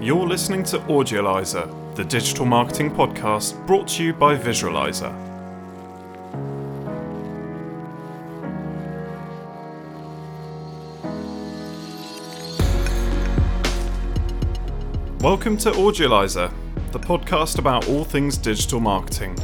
You're listening to Audiolizer, the digital marketing podcast brought to you by Visualizer. Welcome to Audiolizer, the podcast about all things digital marketing.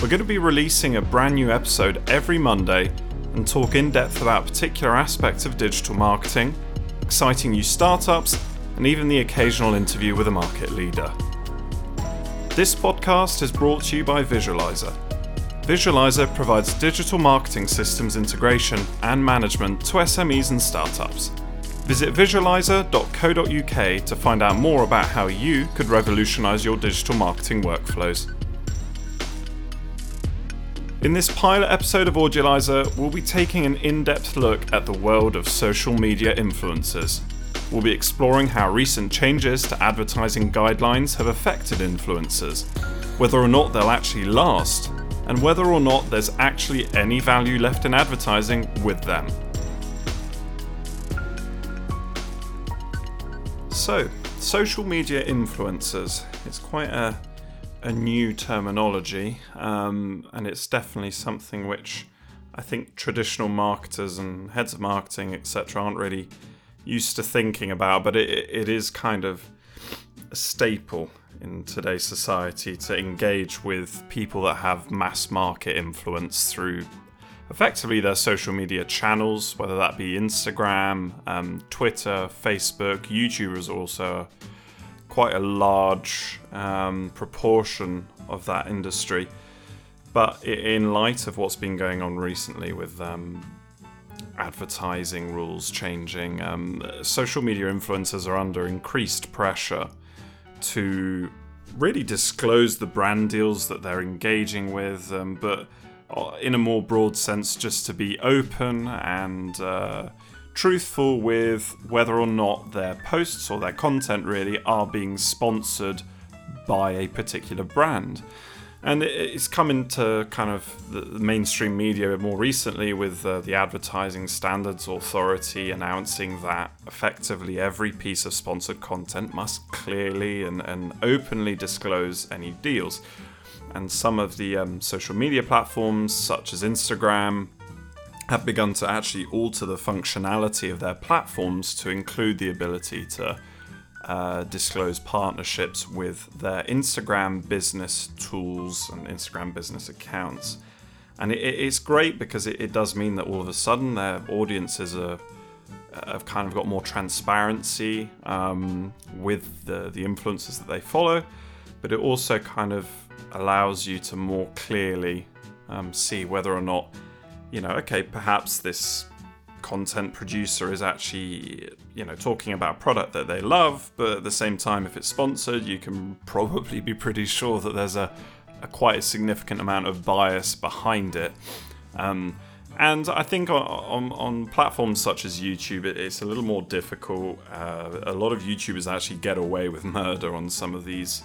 We're going to be releasing a brand new episode every Monday and talk in depth about particular aspects of digital marketing, exciting new startups, and even the occasional interview with a market leader. This podcast is brought to you by Visualizer. Visualizer provides digital marketing systems integration and management to SMEs and startups. Visit visualizer.co.uk to find out more about how you could revolutionize your digital marketing workflows. In this pilot episode of Audiolizer, we'll be taking an in depth look at the world of social media influencers. We'll be exploring how recent changes to advertising guidelines have affected influencers, whether or not they'll actually last, and whether or not there's actually any value left in advertising with them. So, social media influencers. It's quite a a new terminology, um, and it's definitely something which I think traditional marketers and heads of marketing, etc., aren't really used to thinking about. But it, it is kind of a staple in today's society to engage with people that have mass market influence through effectively their social media channels, whether that be Instagram, um, Twitter, Facebook, YouTube is also quite a large um, proportion of that industry. But in light of what's been going on recently with um, advertising rules changing, um, social media influencers are under increased pressure to really disclose the brand deals that they're engaging with, um, but uh, in a more broad sense, just to be open and uh, truthful with whether or not their posts or their content really are being sponsored by a particular brand. And it's come into kind of the mainstream media more recently with uh, the Advertising Standards Authority announcing that effectively every piece of sponsored content must clearly and, and openly disclose any deals. And some of the um, social media platforms, such as Instagram, have begun to actually alter the functionality of their platforms to include the ability to uh, disclose partnerships with their Instagram business tools and Instagram business accounts. And it, it's great because it, it, does mean that all of a sudden their audiences are have kind of got more transparency um, with the, the influencers that they follow, but it also kind of allows you to more clearly um, see whether or not you know, okay, perhaps this content producer is actually, you know, talking about a product that they love, but at the same time, if it's sponsored, you can probably be pretty sure that there's a, a quite a significant amount of bias behind it. Um, and I think on, on, on, platforms such as YouTube, it's a little more difficult. Uh, a lot of YouTubers actually get away with murder on some of these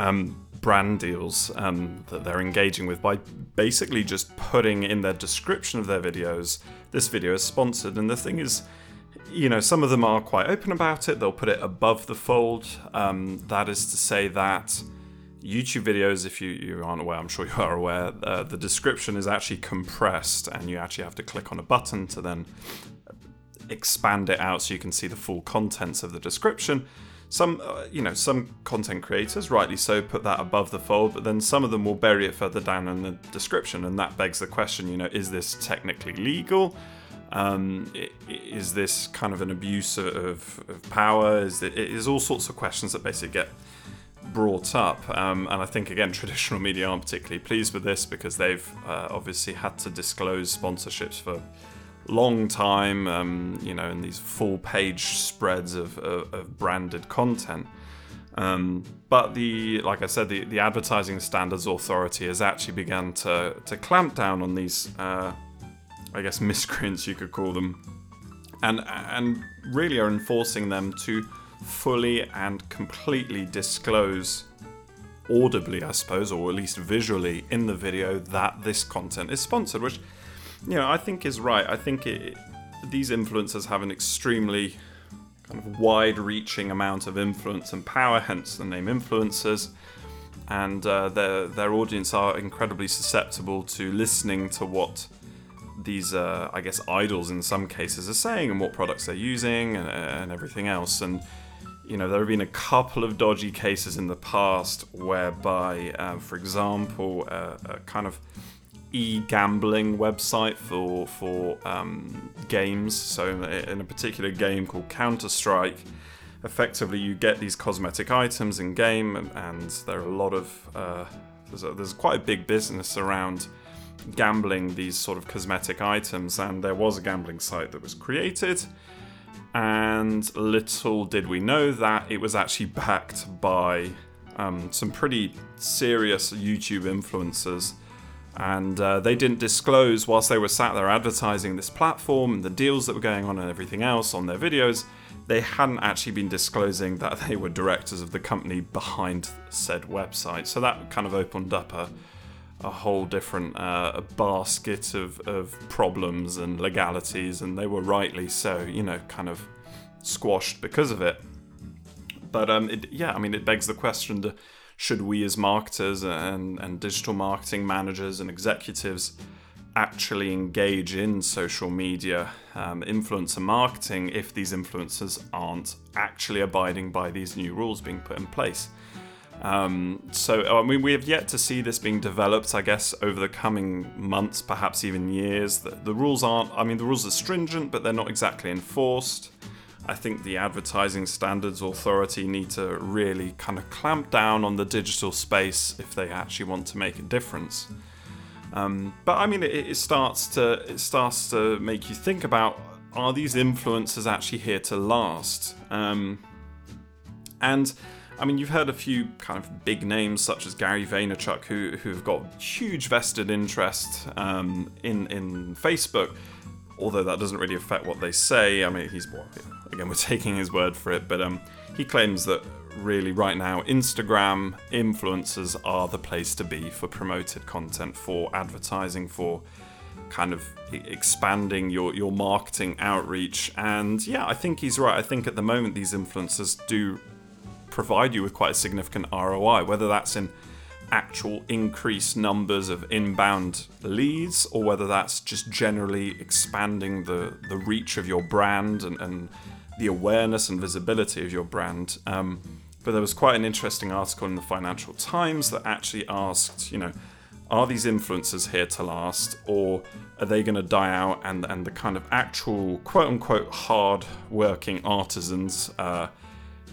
um, brand deals um, that they're engaging with by basically just putting in their description of their videos, this video is sponsored. And the thing is, you know, some of them are quite open about it. They'll put it above the fold. Um, that is to say that YouTube videos, if you, you aren't aware, I'm sure you are aware, uh, the description is actually compressed and you actually have to click on a button to then expand it out so you can see the full contents of the description some uh, you know some content creators rightly so put that above the fold but then some of them will bury it further down in the description and that begs the question you know is this technically legal? Um, is this kind of an abuse of, of power? Is it is all sorts of questions that basically get brought up. Um, and i think again traditional media aren't particularly pleased with this because they've uh, obviously had to disclose sponsorships for long time, um, you know, in these full page spreads of, of, of branded content. Um, but the, like I said, the, the Advertising Standards Authority has actually begun to, to clamp down on these, uh, I guess, miscreants you could call them, and and really are enforcing them to fully and completely disclose audibly, I suppose, or at least visually in the video that this content is sponsored, which you know, I think is right. I think it, these influencers have an extremely kind of wide-reaching amount of influence and power, hence the name influencers. And uh, their their audience are incredibly susceptible to listening to what these, uh, I guess, idols in some cases are saying and what products they're using and, and everything else. And you know, there have been a couple of dodgy cases in the past whereby, uh, for example, uh, a kind of e-gambling website for for um, games. So, in a particular game called Counter Strike, effectively you get these cosmetic items in game, and, and there are a lot of uh, there's, a, there's quite a big business around gambling these sort of cosmetic items, and there was a gambling site that was created and little did we know that it was actually backed by um, some pretty serious YouTube influencers. And uh, they didn't disclose, whilst they were sat there advertising this platform and the deals that were going on and everything else on their videos, they hadn't actually been disclosing that they were directors of the company behind said website. So that kind of opened up a, a whole different uh, basket of, of problems and legalities, and they were rightly so, you know, kind of squashed because of it. But um, it, yeah, I mean, it begs the question: to, should we, as marketers and and digital marketing managers and executives, actually engage in social media um, influencer marketing if these influencers aren't actually abiding by these new rules being put in place? Um, so, I mean, we have yet to see this being developed, I guess, over the coming months, perhaps even years. The, the, rules aren't, I mean, the rules are stringent, but they're not exactly enforced. I think the Advertising Standards Authority need to really kind of clamp down on the digital space if they actually want to make a difference. Um, but I mean, it, it starts to it starts to make you think about: Are these influencers actually here to last? Um, and I mean, you've heard a few kind of big names such as Gary Vaynerchuk, who who've got huge vested interest um, in in Facebook. Although that doesn't really affect what they say. I mean, he's well, again we're taking his word for it, but um, he claims that really right now Instagram influencers are the place to be for promoted content, for advertising, for kind of expanding your your marketing outreach. And yeah, I think he's right. I think at the moment these influencers do provide you with quite a significant ROI, whether that's in actual increased numbers of inbound leads or whether that's just generally expanding the, the reach of your brand and, and the awareness and visibility of your brand. Um, but there was quite an interesting article in the Financial Times that actually asked, you know, are these influencers here to last or are they going to die out and, and the kind of actual quote unquote hard working artisans uh,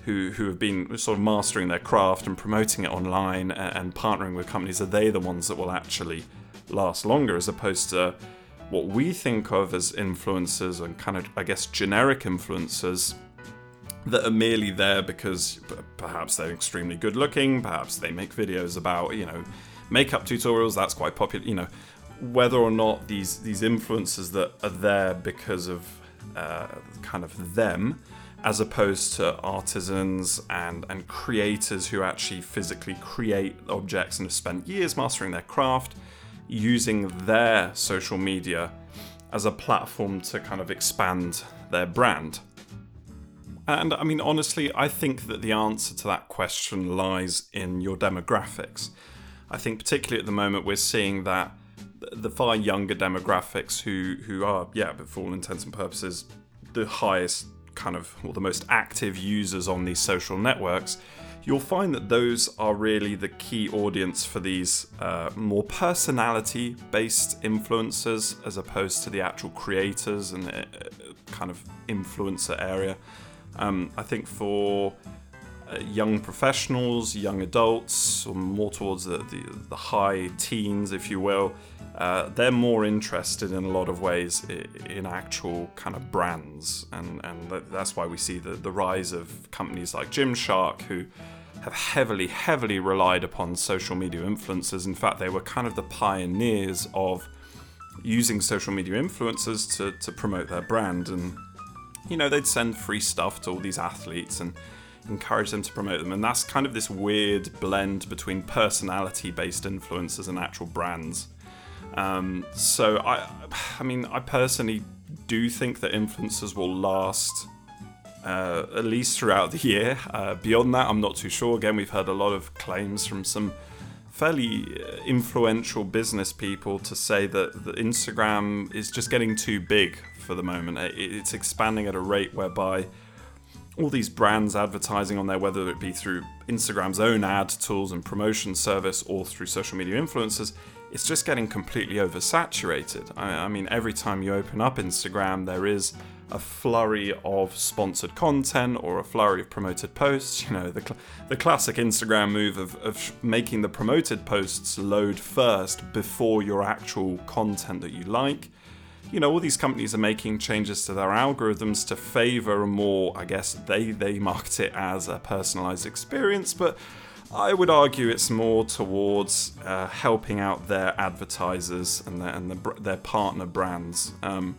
who who have been sort of mastering their craft and promoting it online and, and partnering with companies are they the ones that will actually last longer as opposed to what we think of as influencers and kind of I guess generic influencers that are merely there because perhaps they're extremely good looking, perhaps they make videos about, you know, makeup tutorials, that's quite popular, you know, whether or not these these influencers that are there because of uh, kind of them as opposed to artisans and, and creators who actually physically create objects and have spent years mastering their craft, using their social media as a platform to kind of expand their brand. And I mean, honestly, I think that the answer to that question lies in your demographics. I think, particularly at the moment, we're seeing that the far younger demographics who, who are, yeah, but for all intents and purposes, the highest kind of or the most active users on these social networks, you'll find that those are really the key audience for these uh, more personality based influencers as opposed to the actual creators and uh, kind of influencer area. Um, I think for uh, young professionals, young adults, or more towards the, the, the high teens, if you will, uh, they're more interested in a lot of ways in actual kind of brands, and and that's why we see the the rise of companies like Gymshark who have heavily heavily relied upon social media influencers. In fact, they were kind of the pioneers of using social media influencers to to promote their brand, and you know they'd send free stuff to all these athletes and encourage them to promote them and that's kind of this weird blend between personality based influencers and actual brands um, so I, I mean, I personally do think that influencers will last uh, at least throughout the year. Uh, beyond that, I'm not too sure. Again, we've heard a lot of claims from some fairly uh, influential business people to say that, that Instagram is just getting too big for the moment. It's expanding at a rate whereby all these brands advertising on there, whether it be through Instagram's own ad tools and promotion service or through social media influencers, it's just getting completely oversaturated. I, I mean, every time you open up Instagram, there is a flurry of sponsored content or a flurry of promoted posts. You know, the, cl- the classic Instagram move of, of making the promoted posts load first before your actual content that you like. You know, all these companies are making changes to their algorithms to favor a more, I guess they, they market it as a personalized experience, but I would argue it's more towards uh, helping out their advertisers and their, and the, their partner brands. Um,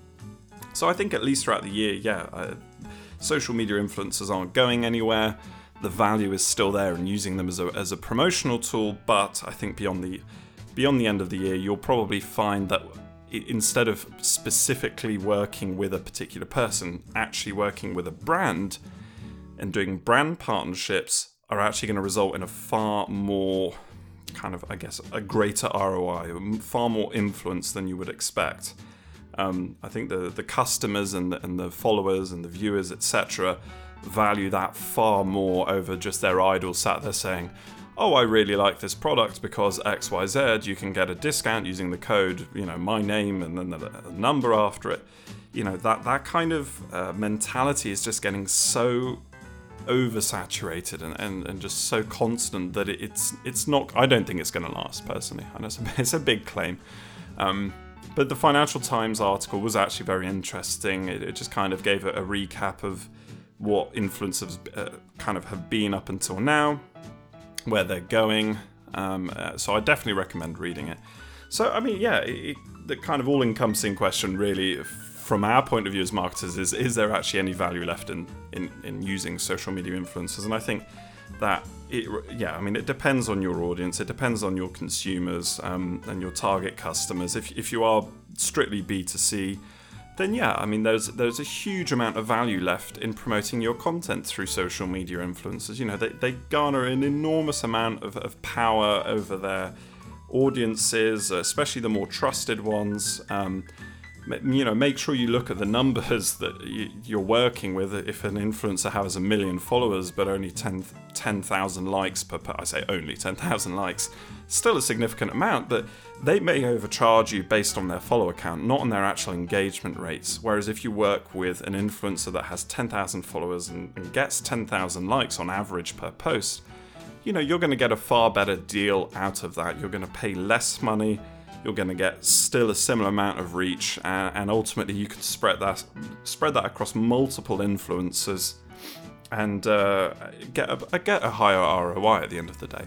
so I think at least throughout the year, yeah, uh, social media influencers aren't going anywhere. The value is still there and using them as a, as a promotional tool. But I think beyond the beyond the end of the year, you'll probably find that instead of specifically working with a particular person, actually working with a brand and doing brand partnerships are actually going to result in a far more kind of, I guess, a greater ROI, far more influence than you would expect. Um, I think the the customers and the, and the followers and the viewers, etc., value that far more over just their idol sat there saying, "Oh, I really like this product because X, Y, Z. You can get a discount using the code, you know, my name and then the, number after it." You know that that kind of uh, mentality is just getting so oversaturated and, and, and just so constant that it, it's it's not. I don't think it's going to last personally. And it's a, it's a big claim. Um, but the Financial Times article was actually very interesting. It, it just kind of gave a, a recap of what influencers uh, kind of have been up until now, where they're going. Um, uh, so I definitely recommend reading it. So, I mean, yeah, it, the kind of all encompassing question, really, from our point of view as marketers, is is there actually any value left in, in, in using social media influencers? And I think that it, yeah, I mean, it depends on your audience, it depends on your consumers um, and your target customers. If, if you are strictly B2C, then yeah, I mean, there's there's a huge amount of value left in promoting your content through social media influencers. You know, they, they garner an enormous amount of, of power over their audiences, especially the more trusted ones. Um, you know, make sure you look at the numbers that you're working with. If an influencer has a million followers but only 10,000 10, likes per, I say only 10,000 likes, still a significant amount, but they may overcharge you based on their follower count, not on their actual engagement rates. Whereas if you work with an influencer that has 10,000 followers and, and gets 10,000 likes on average per post, you know, you're going to get a far better deal out of that. You're going to pay less money you're going to get still a similar amount of reach, and, and ultimately you can spread that spread that across multiple influencers and uh, get a, get a higher ROI at the end of the day.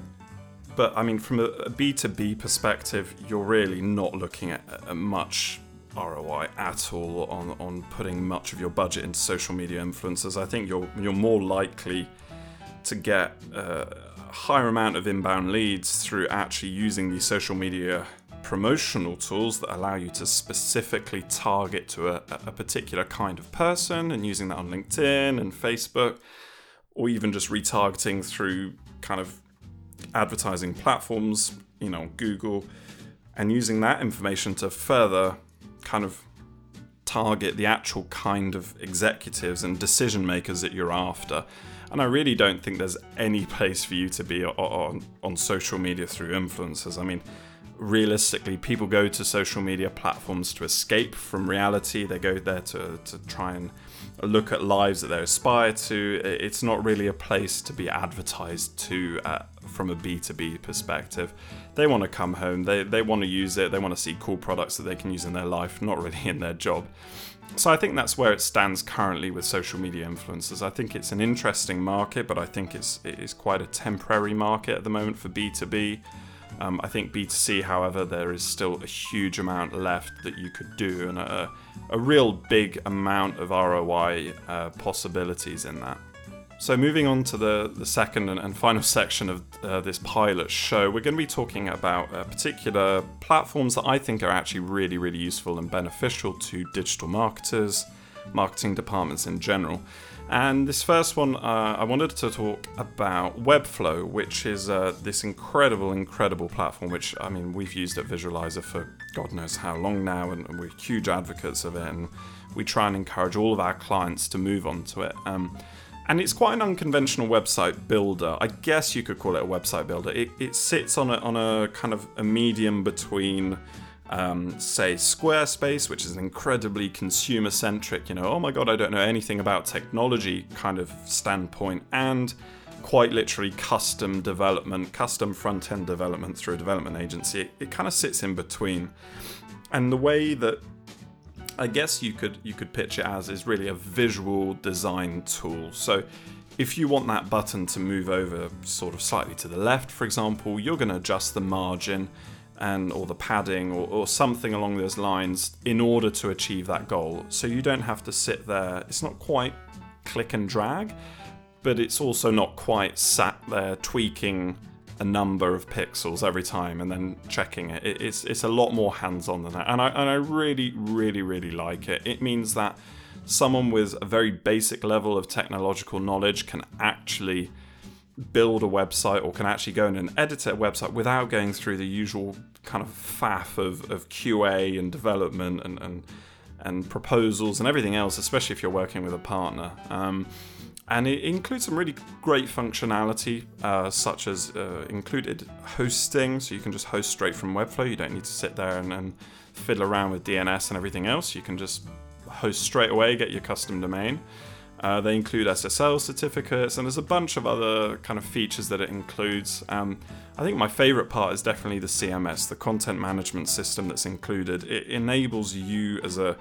But I mean, from a B2B perspective, you're really not looking at, at much ROI at all on, on putting much of your budget into social media influencers. I think you're you're more likely to get uh, a higher amount of inbound leads through actually using these social media promotional tools that allow you to specifically target to a, a, particular kind of person and using that on LinkedIn and Facebook, or even just retargeting through kind of advertising platforms, you know, Google, and using that information to further kind of target the actual kind of executives and decision makers that you're after. And I really don't think there's any place for you to be on, on, on social media through influencers. I mean, realistically, people go to social media platforms to escape from reality. They go there to, to try and look at lives that they aspire to. It's not really a place to be advertised to uh, from a B2B perspective. They want to come home, they, they want to use it, they want to see cool products that they can use in their life, not really in their job. So I think that's where it stands currently with social media influencers. I think it's an interesting market, but I think it's it is quite a temporary market at the moment for B2B. Um, I think B2C, however, there is still a huge amount left that you could do and a, a real big amount of ROI uh, possibilities in that. So, moving on to the, the second and, and final section of uh, this pilot show, we're going to be talking about uh, particular platforms that I think are actually really, really useful and beneficial to digital marketers. marketing departments in general. And this first one, uh, I wanted to talk about Webflow, which is uh, this incredible, incredible platform, which, I mean, we've used at Visualizer for God knows how long now, and we're huge advocates of it. And we try and encourage all of our clients to move onto it. Um, and it's quite an unconventional website builder. I guess you could call it a website builder. It, it sits on a, on a kind of a medium between um, say Squarespace, which is an incredibly consumer centric, you know, oh my god, I don't know anything about technology kind of standpoint, and quite literally custom development, custom front end development through a development agency. It, it kind of sits in between. And the way that I guess you could you could pitch it as is really a visual design tool. So if you want that button to move over sort of slightly to the left, for example, you're going to adjust the margin and or the padding or, or something along those lines in order to achieve that goal. So you don't have to sit there. It's not quite click and drag, but it's also not quite sat there tweaking a number of pixels every time and then checking it. it it's it's a lot more hands-on than that, and I and I really really really like it. It means that someone with a very basic level of technological knowledge can actually build a website or can actually go in and edit a website without going through the usual kind of faff of, of QA and development and, and and proposals and everything else, especially if you're working with a partner. Um, and it includes some really great functionality, uh, such as uh, included hosting, so you can just host straight from Webflow. You don't need to sit there and, and fiddle around with DNS and everything else. You can just host straight away, get your custom domain. Uh, they include SSL certificates, and there's a bunch of other kind of features that it includes. Um, I think my favorite part is definitely the CMS, the content management system that's included. It enables you as a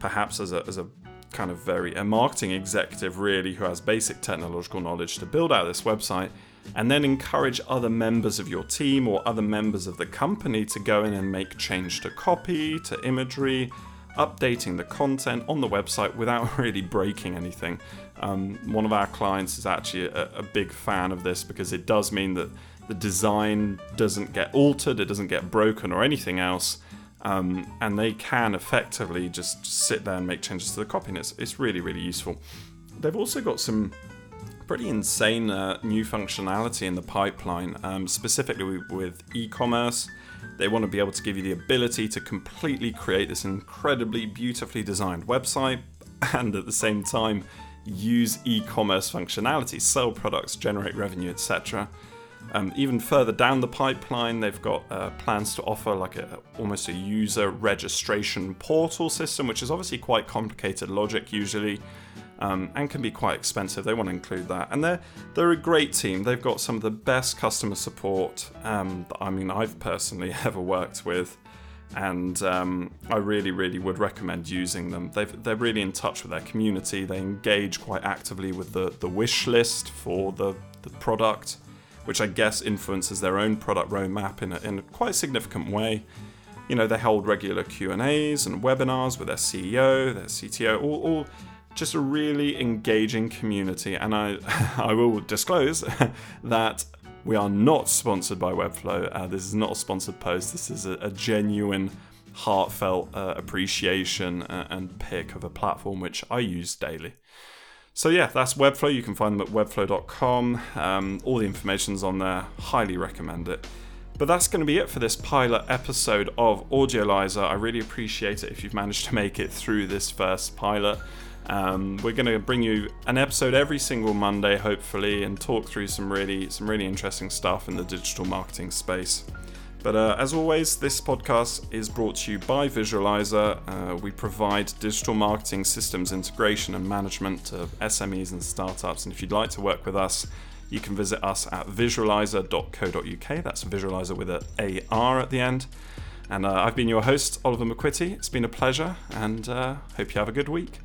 perhaps as a, as a kind of very a marketing executive really who has basic technological knowledge to build out this website and then encourage other members of your team or other members of the company to go in and make change to copy, to imagery, updating the content on the website without really breaking anything. Um, one of our clients is actually a, a, big fan of this because it does mean that the design doesn't get altered, it doesn't get broken or anything else. Um, and they can effectively just sit there and make changes to the copy, and it's, it's really, really useful. They've also got some pretty insane uh, new functionality in the pipeline, um, specifically with e commerce. They want to be able to give you the ability to completely create this incredibly beautifully designed website and at the same time use e commerce functionality, sell products, generate revenue, etc. Um, even further down the pipeline, they've got uh, plans to offer like a almost a user registration portal system, which is obviously quite complicated logic usually um, and can be quite expensive. They want to include that, and they're they're a great team. They've got some of the best customer support um, that I mean I've personally ever worked with, and um, I really really would recommend using them. they they're really in touch with their community. They engage quite actively with the the wish list for the the product, which I guess influences their own product roadmap in a, in a quite significant way you know they hold regular q and a's and webinars with their ceo their cto all, all just a really engaging community. And I, I will disclose that we are not sponsored by Webflow. Uh, this is not a sponsored post. This is a, a genuine, heartfelt uh, appreciation uh, and pick of a platform which I use daily. So yeah, that's Webflow. You can find them at webflow.com. Um, all the information's on there. Highly recommend it. But that's going to be it for this pilot episode of Audiolizer. I really appreciate it if you've managed to make it through this first pilot. Um, we're going to bring you an episode every single Monday, hopefully, and talk through some really some really interesting stuff in the digital marketing space. But uh, as always, this podcast is brought to you by Visualizer. Uh, we provide digital marketing systems integration and management to SMEs and startups. And if you'd like to work with us, you can visit us at visualizer.co.uk. That's visualizer with a AR at the end. And uh, I've been your host, Oliver McQuitty. It's been a pleasure, and uh, hope you have a good week.